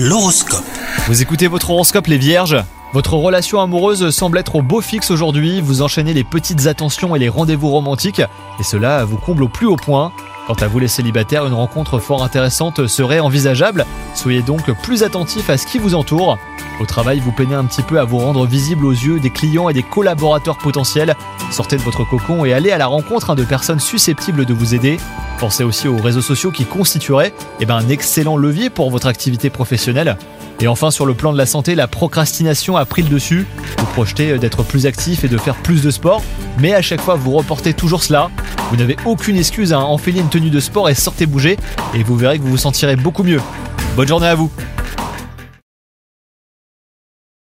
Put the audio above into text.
L'horoscope. Vous écoutez votre horoscope les vierges? Votre relation amoureuse semble être au beau fixe aujourd'hui, vous enchaînez les petites attentions et les rendez-vous romantiques, et cela vous comble au plus haut point. Quant à vous les célibataires, une rencontre fort intéressante serait envisageable, soyez donc plus attentifs à ce qui vous entoure. Au travail, vous peinez un petit peu à vous rendre visible aux yeux des clients et des collaborateurs potentiels. Sortez de votre cocon et allez à la rencontre hein, de personnes susceptibles de vous aider. Pensez aussi aux réseaux sociaux qui constitueraient eh ben, un excellent levier pour votre activité professionnelle. Et enfin, sur le plan de la santé, la procrastination a pris le dessus. Vous projetez d'être plus actif et de faire plus de sport, mais à chaque fois vous reportez toujours cela. Vous n'avez aucune excuse à enfiler une tenue de sport et sortez bouger, et vous verrez que vous vous sentirez beaucoup mieux. Bonne journée à vous